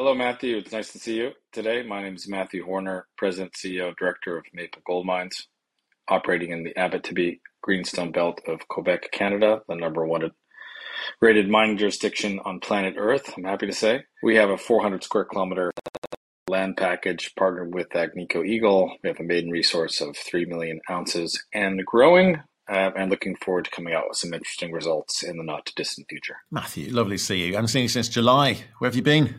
hello, Matthew. It's nice to see you today. My name is Matthew Hornor, President, CEO, Director of Maple Gold Mines, operating in the Abitibi Greenstone Belt of Quebec, Canada, the number one rated mining jurisdiction on planet Earth. I'm happy to say we have a 400 square kilometer land package partnered with Agnico Eagle. We have a maiden resource of 3 million ounces and growing. Uh, and looking forward to coming out with some interesting results in the not too distant future. Matthew, lovely to see you. I haven't seen you since July. Where have you been?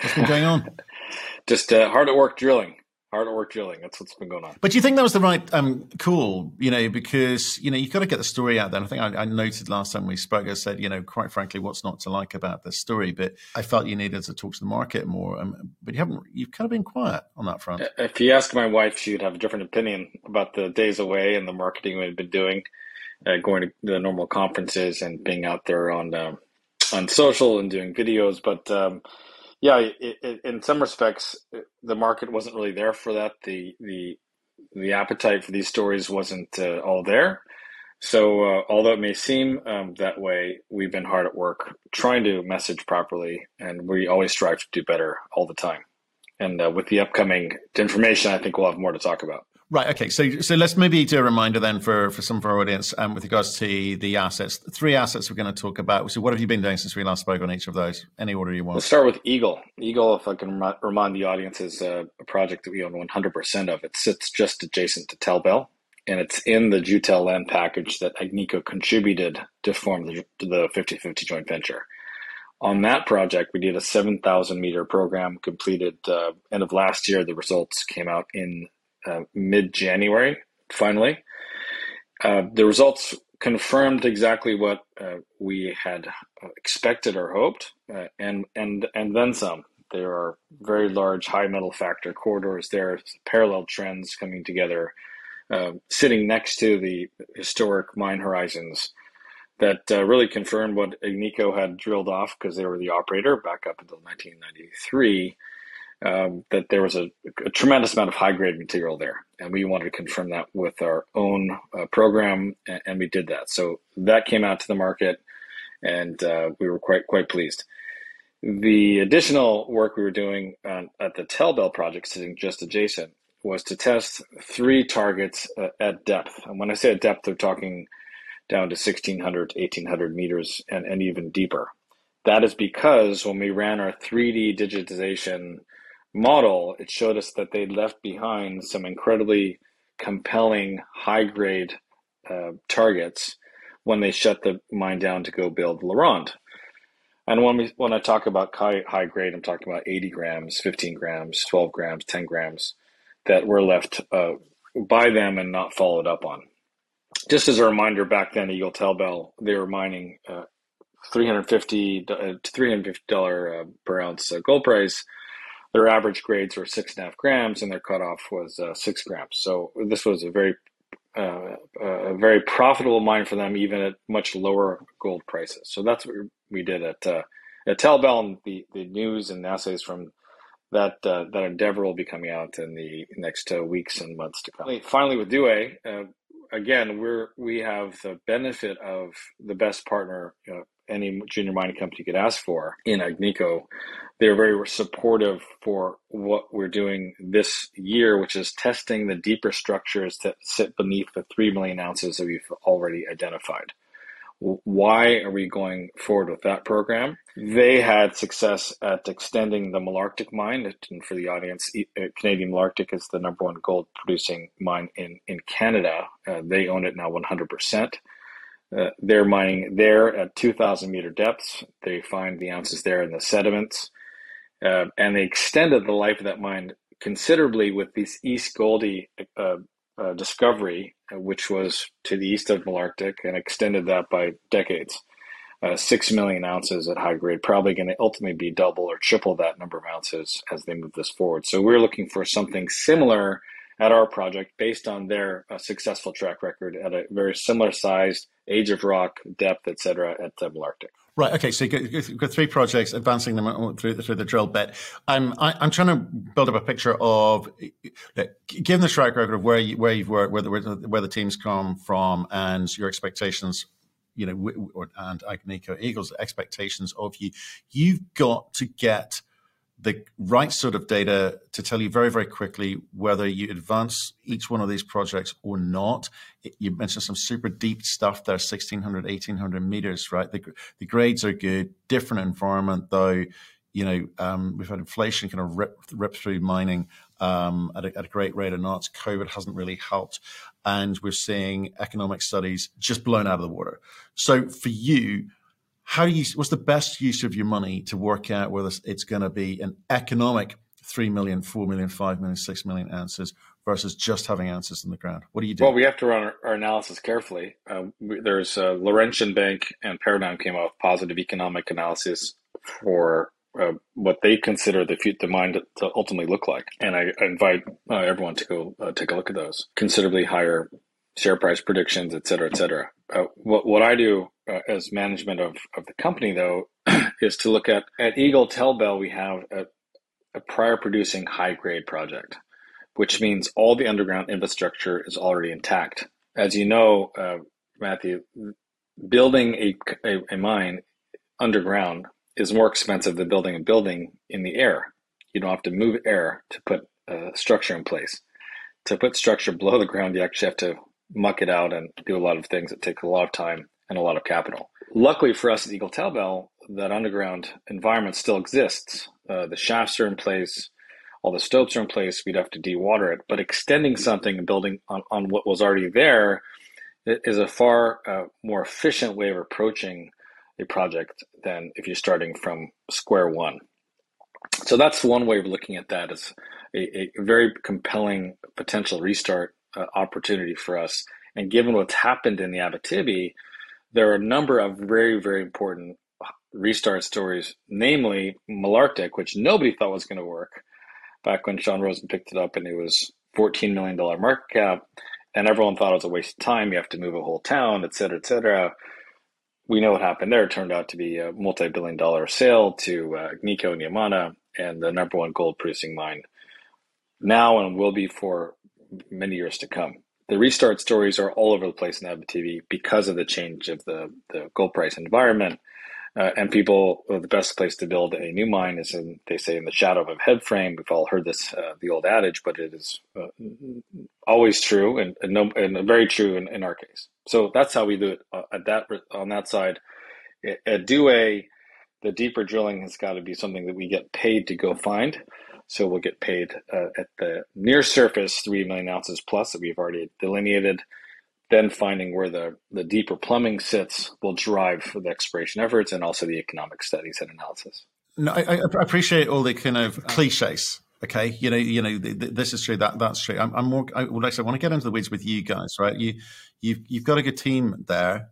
What's been going on? Just uh, hard at work drilling hard at work drilling. That's what's been going on. But do you think that was the right um, call? You know, because you know you've got to get the story out there. I think I, I, noted last time we spoke, I said, you know, quite frankly, what's not to like about this story? But I felt you needed to talk to the market more. Um, but you haven't. You've kind of been quiet on that front. If you ask my wife, she would have a different opinion about the days away and the marketing we've been doing, uh, going to the normal conferences and being out there on um, on social and doing videos, but. Yeah, it, it, in some respects, the market wasn't really there for that. The the the appetite for these stories wasn't uh, all there. So, uh, although it may seem um, that way, we've been hard at work trying to message properly, and we always strive to do better all the time. And uh, with the upcoming information, I think we'll have more to talk about. Right. Okay. So, so let's maybe do a reminder then for, for some of our audience um, with regards to the assets. Three assets we're going to talk about. So, what have you been doing since we last spoke on each of those? Any order you want. Let's start with Eagle. Eagle, if I can remind the audience, is a, a project that we own 100% of. It sits just adjacent to Telbel, and it's in the Joutel land package that Agnico contributed to form the, the 50-50 joint venture. On that project, we did a 7,000 meter program completed uh, end of last year. The results came out in uh, mid January, finally. Uh, the results confirmed exactly what uh, we had expected or hoped, uh, and, and, and then some. There are very large high metal factor corridors there, are parallel trends coming together, uh, sitting next to the historic mine horizons that uh, really confirmed what Agnico had drilled off because they were the operator back up until 1993 um, that there was a, a, tremendous amount of high grade material there. And we wanted to confirm that with our own uh, program, and, and, we did that. So that came out to the market, and uh, we were quite quite pleased. The additional work we were doing on, at the Telbel project, sitting just adjacent, was to test three targets uh, at depth. And when I say at depth, they're talking down to 1600 1800 meters and, and even deeper. That is because when we ran our 3D digitization model, it showed us that they left behind some incredibly compelling high grade uh, targets when they shut the mine down to go build LaRonde. And when we when I talk about high, high grade, I'm talking about 80 grams, 15 grams, 12 grams, 10 grams that were left uh, by them and not followed up on. Just as a reminder, back then, Eagle Telbel, they were mining uh, 350 uh, to 350 dollar uh, per ounce uh, gold price their average grades were six and a half grams, and their cutoff was uh, six grams. So this was a very uh, a very profitable mine for them, even at much lower gold prices. So that's what we did at uh, at Telbel, and the, the news and assays from that uh, that endeavor will be coming out in the next uh, weeks and months to come. Finally, with Douay, uh, again, we're we have the benefit of the best partner any junior mining company could ask for in Agnico. They're very supportive for what we're doing this year, which is testing the deeper structures that sit beneath the 3 million ounces that we've already identified. Why are we going forward with that program? They had success at extending the Malartic mine. And for the audience, uh, Canadian Malartic is the number one gold producing mine in, in Canada. Uh, they own it now 100%. Uh, they're mining there at 2,000 meter depths. They find the ounces there in the sediments. Uh, and they extended the life of that mine considerably with this East Gouldie uh, uh discovery, uh, which was to the east of Malartic, and extended that by decades. Six million ounces at high grade, probably going to ultimately be double or triple that number of ounces as they move this forward. So we're looking for something similar at our project based on their successful track record at a very similar sized age of rock, depth, etc. at uh, Arctic. Right. Okay. So you've got three projects, advancing them through through the drill bit. I'm I, am i am trying to build up a picture of, given the track record of where you where you've worked, where the where the teams come from, and your expectations, you know, and Agnico Eagles' expectations of you. You've got to get the right sort of data to tell you very, very quickly whether you advance each one of these projects or not. You mentioned some super deep stuff there, 1600, 1800 meters, right? The, the grades are good, different environment though. You know, um, we've had inflation kind of rip, rip through mining um, at, a, at a great rate of knots. COVID hasn't really helped. And we're seeing economic studies just blown out of the water. So for you, how do you what's the best use of your money to work out whether it's going to be an economic 3 million 4 million 5 million 6 million ounces versus just having ounces in the ground? What do you do? Well we have to run our, our analysis carefully. Uh, we, there's uh, laurentian bank and paradigm came out with positive economic analysis for uh, what they consider the the mine to, ultimately look like. And i, I invite uh, everyone to go uh, take a look at those. Considerably higher share price predictions et cetera et cetera uh, what, what i do uh, as management of, of the company, though, is to look at at Eagle Telbel. We have a, a prior producing high grade project, which means all the underground infrastructure is already intact. As you know, uh, Matthew, building a, a, a mine underground is more expensive than building a building in the air. You don't have to move air to put a structure in place. To put structure below the ground, you actually have to muck it out and do a lot of things that take a lot of time and a lot of capital. Luckily for us at Eagle Telbel, that underground environment still exists. Uh, the shafts are in place, all the stopes are in place. We'd have to dewater it, but extending something and building on, on what was already there is a far uh, more efficient way of approaching a project than if you're starting from square one. So that's one way of looking at that as a, a very compelling potential restart uh, opportunity for us. And given what's happened in the Abitibi, there are a number of very, very important restart stories, namely Malartic, which nobody thought was going to work back when Sean Roosen picked it up and it was $14 million market cap. And everyone thought it was a waste of time. You have to move a whole town, et cetera, et cetera. We know what happened there. It turned out to be a multi billion dollar sale to uh, and Yamana and the number one gold producing mine now and will be for many years to come the restart stories are all over the place in Abitibi because of the change of the, the gold price environment. Uh, and people, well, the best place to build a new mine is in, they say, in the shadow of a head frame. We've all heard this, uh, the old adage, but it is uh, always true and, and, no, and very true in, in, our case. So that's how we do it uh, at that on that side. At Douay, the deeper drilling has got to be something that we get paid to go find. So we'll get paid uh, at the near surface 3 million ounces plus that we've already delineated. Then finding where the, the deeper plumbing sits will drive the exploration efforts and also the economic studies and analysis. No, I, I appreciate all the kind of cliches okay you know you know this is true that that's true i'm, I'm more i would like to want to get into the weeds with you guys right you you've you've got a good team there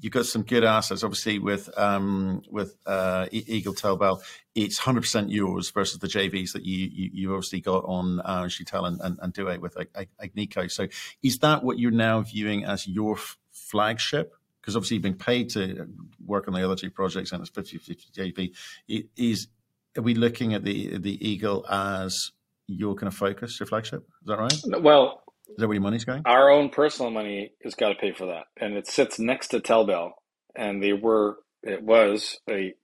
you've got some good assets. Obviously, with um, with uh, Eagle Telbel, it's hundred percent yours versus the JVs that you you, you obviously got on uh, Joutel and, and, and with Agnico. So, is that what you're now viewing as your f- flagship? Because obviously, you've been paid to work on the other two projects, and it's 50-50 JV. It is are we looking at the the Eagle as your kind of focus, your flagship? Is that right? Well, is that where your money's going? Our own personal money has got to pay for that, and it sits next to Telbel, and they were it was a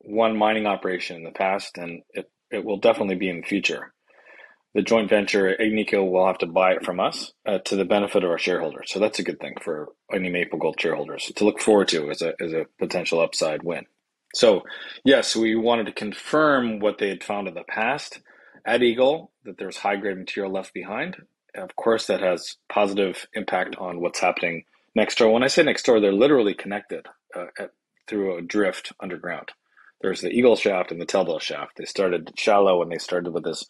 one mining operation in the past, and it it will definitely be in the future. The joint venture Agnico will have to buy it from us uh, to the benefit of our shareholders. So that's a good thing for any Maple Gold shareholders to look forward to as a as a potential upside win. So yes, we wanted to confirm what they had found in the past at Eagle that there's high grade material left behind of course, that has positive impact on what's happening next door. When I say next door, they're literally connected uh, at, through a drift underground. There's the Eagle shaft and the Telbel shaft. They started shallow and they started with this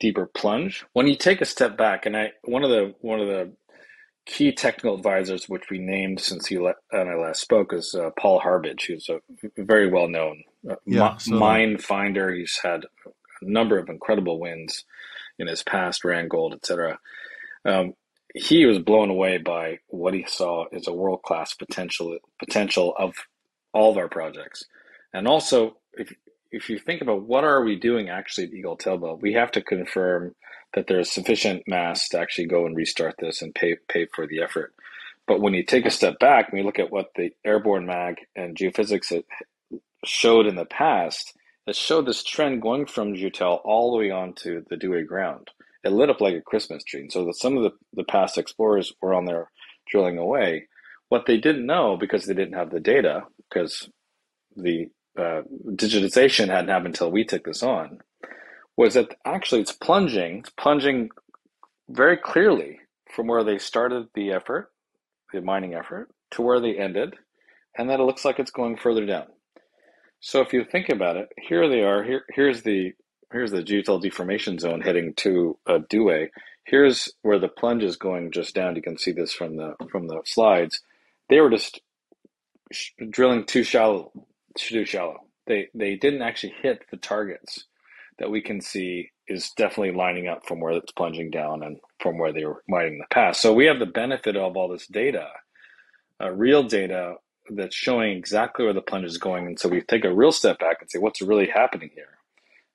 deeper plunge. When you take a step back, and I one of the one of the key technical advisors, which we named since he and I last spoke, is uh, Paul Harbidge, who's a very well known uh, yeah, so mine finder. He's had number of incredible wins in his past, Randgold, etc. Um, he was blown away by what he saw as a world class potential potential of all of our projects, and also if if you think about what are we doing actually at Eagle Telbel, we have to confirm that there's sufficient mass to actually go and restart this and pay pay for the effort. But when you take a step back and you look at what the airborne mag and geophysics showed in the past, that showed this trend going from Joutel all the way onto the Douay ground. It lit up like a Christmas tree. And so that some of the, the past explorers were on there drilling away. What they didn't know because they didn't have the data, because the uh, digitization hadn't happened until we took this on, was that actually it's plunging, it's plunging very clearly from where they started the effort, the mining effort, to where they ended, and that it looks like it's going further down. So if you think about it, here they are. Here, here's the here's the Joutel deformation zone heading to uh, Douay. Here's where the plunge is going just down. You can see this from the from the slides. They were just sh- drilling too shallow, too shallow. They they didn't actually hit the targets that we can see is definitely lining up from where it's plunging down and from where they were mining in the past. So we have the benefit of all this data, uh, real data that's showing exactly where the plunge is going. And so we take a real step back and say, what's really happening here?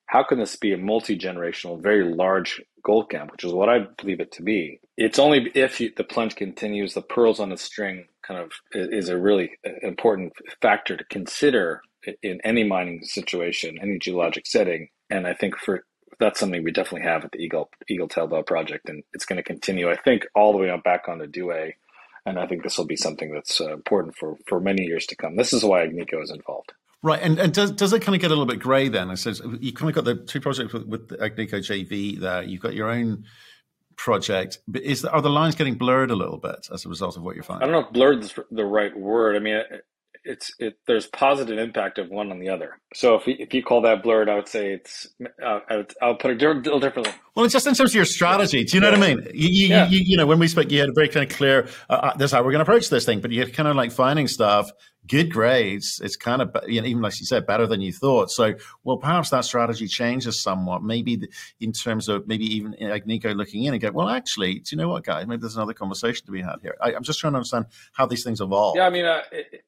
How can this be a multi generational, very large gold camp, which is what I believe it to be? It's only if you, the plunge continues, the pearls on the string kind of is a really uh, important factor to consider in any mining situation, any geologic setting. And I think for that's something we definitely have at the Eagle Eagle Telbel project, and it's going to continue. I think all the way on back onto Douay and I think this will be something that's uh, important for, for many years to come. This is why Agnico is involved. Right, and, and does does it kind of get a little bit grey then? I says you kind of got the two projects with, with the Agnico JV there. You've got your own project. But is are the lines getting blurred a little bit as a result of what you're finding? I don't know if blurred is the right word. I mean, it's it there's positive impact of one on the other. So if you, if you call that blurred, I would say it's uh, I'll put it a little differently. Well, it's just in terms of your strategy. Do you know yeah. what I mean? You you, yeah. you, you know when we spoke, you had a very kind of clear uh, uh this is how we're going to approach this thing, but you're kind of like finding stuff. Good grades. It's kind of you know, even like you said, better than you thought. So, well, perhaps that strategy changes somewhat. Maybe in terms of maybe even like Nico looking in and go, well, actually, do you know what, guys? Maybe there's another conversation to be had here. I, am just trying to understand how these things evolve. Yeah, I mean, uh, it,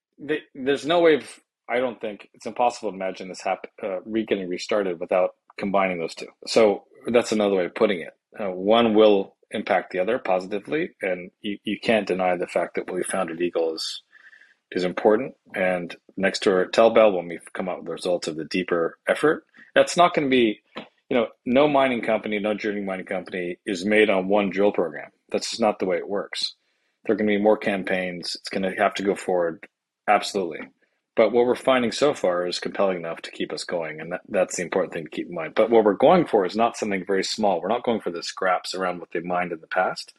there's no way of, I don't think it's impossible to imagine this happen, uh, re getting restarted without combining those two. So that's another way of putting it. Uh, one will impact the other positively, and you, you can't deny the fact that what we found at Eagle is is important. And next to our Telbel, when we come out with the results of the deeper effort, that's not going to be, you know, no mining company, no journey mining company is made on one drill program. That's just not the way it works. There are going to be more campaigns. It's going to have to go forward Absolutely. But what we're finding so far is compelling enough to keep us going. And that, that's the important thing to keep in mind. But what we're going for is not something very small. We're not going for the scraps around what they mined in the past,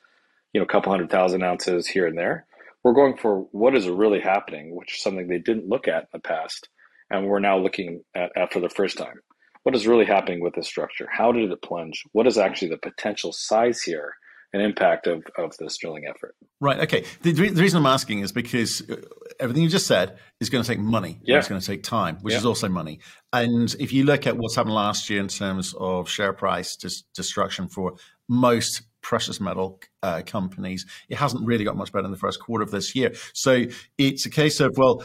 you know, a couple hundred thousand ounces here and there. We're going for what is really happening, which is something they didn't look at in the past. And we're now looking at, at for the first time. What is really happening with this structure? How did it plunge? What is actually the potential size here? And impact of, of this drilling effort. Right. Okay. The, the reason I'm asking is because uh, everything you just said is going to take money. Yeah. It's going to take time, which yeah. is also money. And if you look at what's happened last year in terms of share price dis- destruction for most precious metal uh, companies, it hasn't really got much better in the first quarter of this year. So it's a case of, well,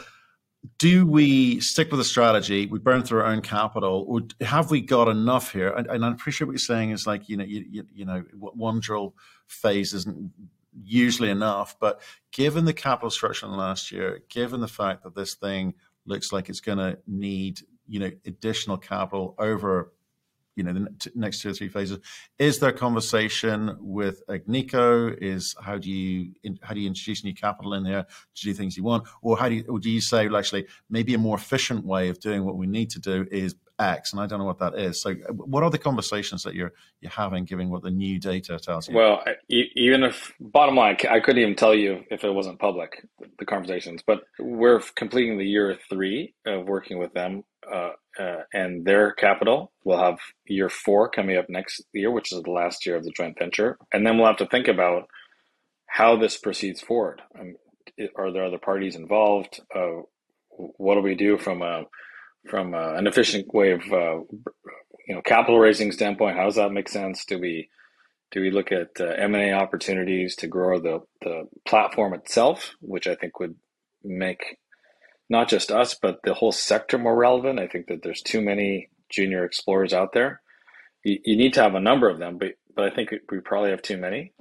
do we stick with a strategy? We burn through our own capital, or have we got enough here? And, and I appreciate what you're saying is like you know you, you, you know one drill phase isn't usually enough, but given the capital structure last year, given the fact that this thing looks like it's going to need you know additional capital over you know the next two or three phases is there conversation with agnico? Is how do you how do you introduce new capital in there to do things you want? Or how do you or do you say well, actually maybe a more efficient way of doing what we need to do is X, and I don't know what that is. So, what are the conversations that you're you're having, given what the new data tells you? Well, even if bottom line, I couldn't even tell you if it wasn't public the conversations, but we're completing the year three of working with them, uh, uh, and their capital. We'll have year four coming up next year, which is the last year of the joint venture, and then we'll have to think about how this proceeds forward. Um, are there other parties involved? Uh, what do we do from a from uh, an efficient way of uh, you know capital raising standpoint how does that make sense? Do we do we look at uh, m&a opportunities to grow the, the platform itself which i think would make not just us but the whole sector more relevant? I think that there's too many junior explorers out there. You, you need to have a number of them but but i think we probably have too many.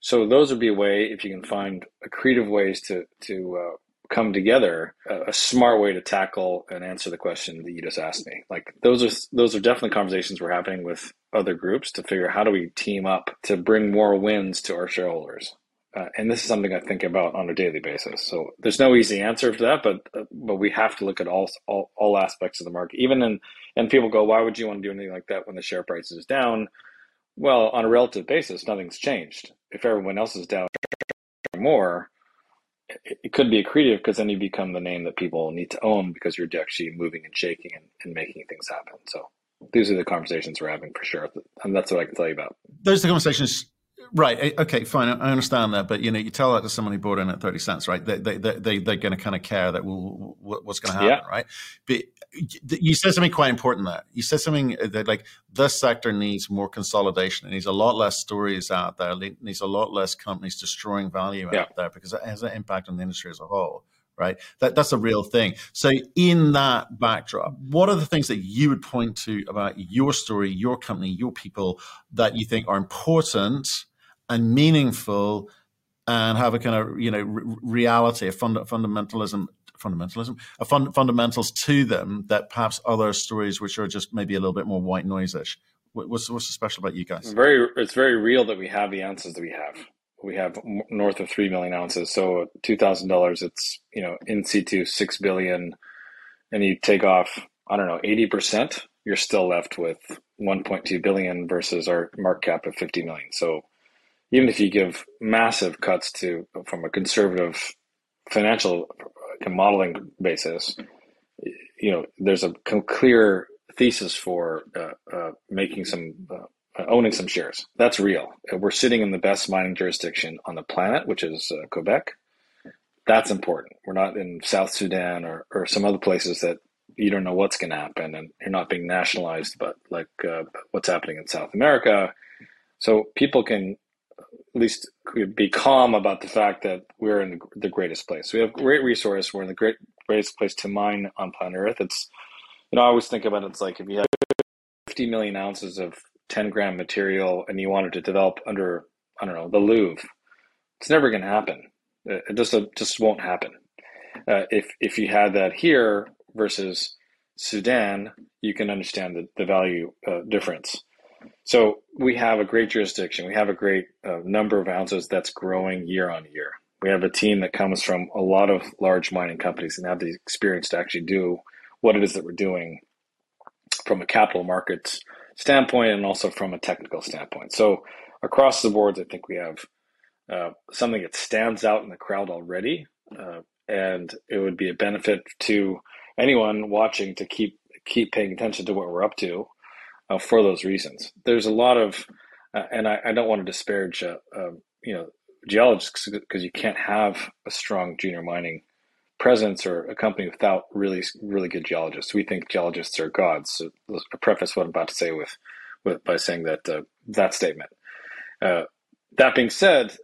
So those would be a way if you can find creative ways to to uh, come together a, a, smart way to tackle and answer the question that you just asked me like those are those are definitely conversations we're having with other groups to figure out how do we team up to bring more wins to our shareholders uh, and this is something I think about on a daily basis. So there's no easy answer to that, but uh, but we have to look at all, all all aspects of the market. Even in and people go, why would you want to do anything like that when the share price is down? Well, on a relative basis, nothing's changed. If everyone else is down more, it, could be accretive because then you become the name that people need to own because you're actually moving and shaking and, and making things happen. So these are the conversations we're having for sure, and that's what I can tell you about. Those are the conversations Right. Eh, okay. Fine. I understand that, but you know, you tell that to someone who bought in at thirty cents, right? They they they they're going to kind of care that well, what's going to happen, yeah. right? But you said something quite important there. You said something uh, that like this sector needs more consolidation. It needs a lot less stories out there. It needs a lot less companies destroying value yeah. out there because it has an impact on the industry as a whole right? That that's a real thing. So in that backdrop, what are the things that you would point to about your story, your company, your people that you think are important and meaningful and have a kind of you know reality, a fund, fundamentalism, fundamentalism, a fund, fundamentals to them that perhaps other stories which are just maybe a little bit more white noise-ish. What's what's so special about you guys? Very, it's very real that we have the answers that we have. We have north of three million ounces. So two thousand dollars, it's you know in situ six billion, and you take off I don't know eighty percent, you're still left with one point two billion versus our market cap of fifty million. So even if you give massive cuts to from a conservative financial modeling basis, you know, there's a clear thesis for uh, uh, making some uh, owning some shares. That's real. We're sitting in the best mining jurisdiction on the planet, which is uh, Quebec. That's important. We're not in South Sudan or, or some other places that you don't know what's going to happen and you're not being nationalized, but like uh, what's happening in South America. So people can at least be calm about the fact that we're in the greatest place. We have great resource. We're in the great greatest place to mine on planet Earth. It's you know I always think about it, it's like if you have 50 million ounces of 10 gram material and you wanted to develop under I don't know the Louvre, it's never going to happen. It just it just won't happen. Uh, if if you had that here versus Sudan, you can understand the, the value uh, difference. So we have a great jurisdiction. We have a great uh, number of ounces that's growing year on year. We have a team that comes from a lot of large mining companies and have the experience to actually do what it is that we're doing from a capital markets standpoint and also from a technical standpoint. So across the boards, I think we have uh, something that stands out in the crowd already, uh, and it would be a benefit to anyone watching to keep keep paying attention to what we're up to uh, for those reasons. There's a lot of, uh, and I, I, don't want to disparage, uh, um, you know, geologists because you can't have a strong junior mining presence or a company without really, really good geologists. We think geologists are gods. So I preface what I'm about to say with, with by saying that uh, that statement. Uh, that being said,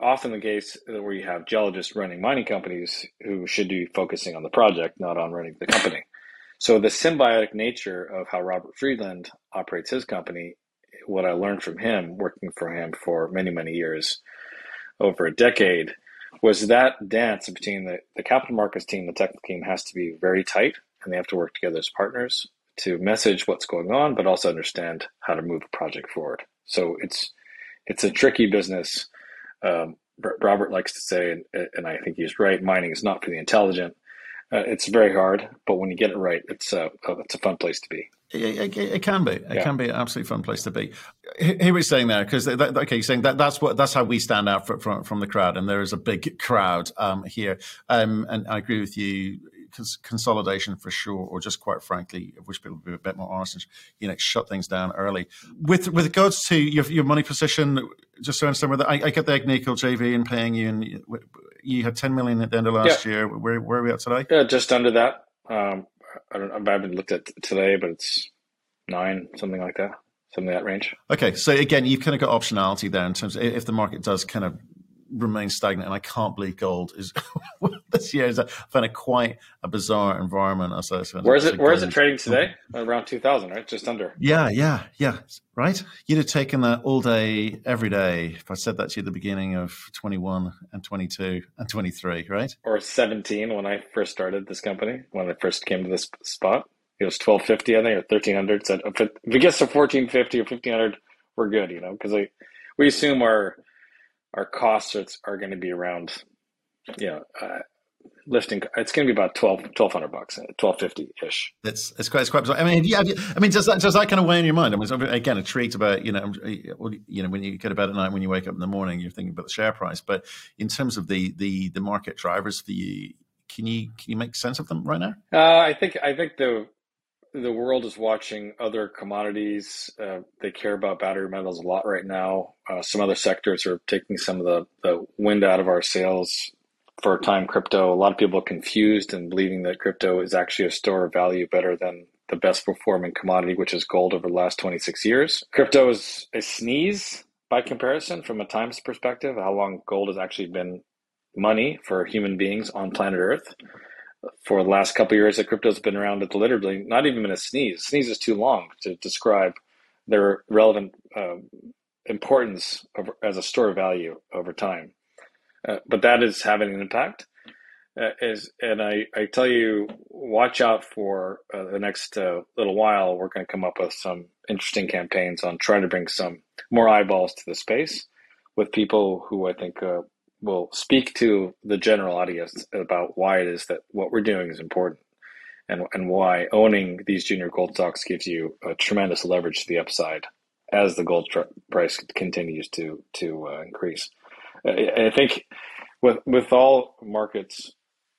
often the case where you have geologists running mining companies who should be focusing on the project, not on running the company. So the symbiotic nature of how Robert Friedland operates his company, what I learned from him, working for him for many, many years, over a decade, was that dance between the, the capital markets team, the technical team has to be very tight and they have to work together as partners to message what's going on, but also understand how to move a project forward. So it's it's a tricky business. Um, Robert likes to say, and, and I think he's right, mining is not for the intelligent. Uh, it's very hard, but when you get it right, it's a it's a fun place to be. It, it, it can be. It yeah. can be an absolutely fun place to be. Here we're saying there because okay, you're saying that that's what that's how we stand out from from, from the crowd, and there is a big crowd um, here. Um, and I agree with you consolidation for sure, or just quite frankly, I wish people would be a bit more honest and you know shut things down early. With with regards to your, your money position, just to understand whether I, I get the Agnico JV and paying you, and you, you had ten million at the end of last yeah. year. Where where are we at today? Yeah, just under that. Um, I don't. I haven't looked at today, but it's nine, something like that, something that range. Okay, so again, you've kind of got optionality there in terms of if the market does kind of remain stagnant, and I can't believe gold is this year is found a quite a bizarre environment. As I said, where is it? Where is it trading today? Uh, around two thousand, right? Just under. Yeah, yeah, yeah. Right. You'd have taken that all day, every day. If I said that to you at the beginning of twenty one and twenty two and twenty three, right? Or seventeen when I first started this company. When I first came to this spot, it was twelve fifty, I think, or thirteen hundred. Said if it, if it gets to fourteen fifty or fifteen hundred, we're good. You know, because we assume our our costs are, are going to be around, you know, uh, lifting. It's going to be about 12, 1200 bucks, twelve fifty ish. It's it's quite it's quite. Bizarre. I mean, yeah. I mean, does that does that kind of weigh in your mind? I mean, again, intrigued about you know, you know, when you get bed at night, when you wake up in the morning, you're thinking about the share price. But in terms of the the the market drivers for you, can you can you make sense of them right now? Uh, I think I think the the world is watching other commodities. Uh, they care about battery metals a lot right now. Uh, some other sectors are taking some of the, the wind out of our sails. For a time, crypto, a lot of people are confused and believing that crypto is actually a store of value better than the best performing commodity, which is gold over the last 26 years. Crypto is a sneeze by comparison from a times perspective, how long gold has actually been money for human beings on planet Earth for the last couple years that crypto's been around, it's literally not even been a sneeze. Sneeze is too long to describe their relevant uh, importance of, as a store of value over time. Uh, but that is having an impact. Uh, is and I, I tell you, watch out for uh, the next uh, little while. We're going to come up with some interesting campaigns on trying to bring some more eyeballs to the space with people who I think uh, will speak to the general audience about why it is that what we're doing is important and, and why owning these junior gold stocks gives you a tremendous leverage to the upside as the gold tr- price continues to to uh, increase. I, I think with with all markets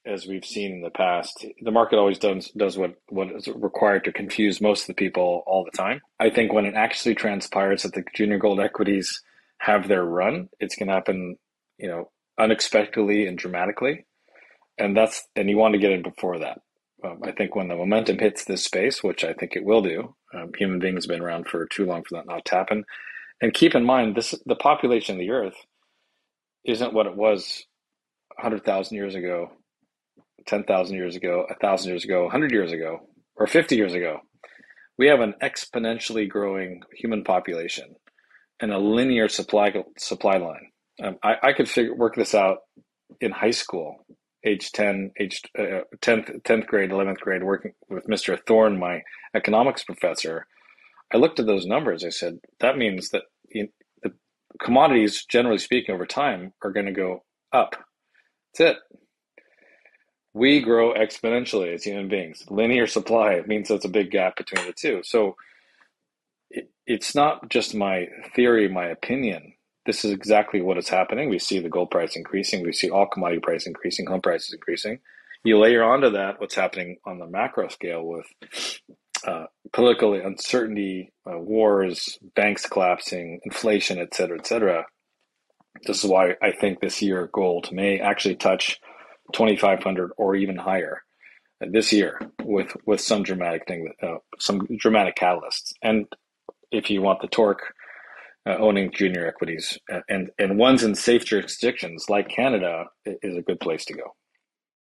as we've seen in the past, the market always does does what what is required to confuse most of the people all the time. I think when it actually transpires that the junior gold equities have their run, it's going to happen, you know, unexpectedly and dramatically, and that's and you want to get in before that. Um, I think when the momentum hits this space, which I think it will do, um, human beings have been around for too long for that not to happen. And keep in mind, this the population of the Earth isn't what it was hundred thousand years ago, ten thousand years ago, thousand years ago, hundred years ago, or fifty years ago. We have an exponentially growing human population and a linear supply supply line. Um, I, I could figure work this out in high school, age 10, age uh, 10th, 10th grade, 11th grade, working with Mr. Thorne, my economics professor. I looked at those numbers. I said, that means that the commodities, generally speaking, over time are going to go up. That's it. We grow exponentially as human beings. Linear supply it means there's a big gap between the two. So it, it's not just my theory, my opinion this is exactly what is happening. We see the gold price increasing. We see all commodity price increasing, home prices increasing. You layer onto that what's happening on the macro scale with uh, political uncertainty, uh, wars, banks collapsing, inflation, et cetera, et cetera. This is why I think this year gold may actually touch 2,500 or even higher this year with with some dramatic thing, uh, some dramatic catalysts. And if you want the torque uh, owning junior equities, and and ones in safe jurisdictions like Canada is a good place to go.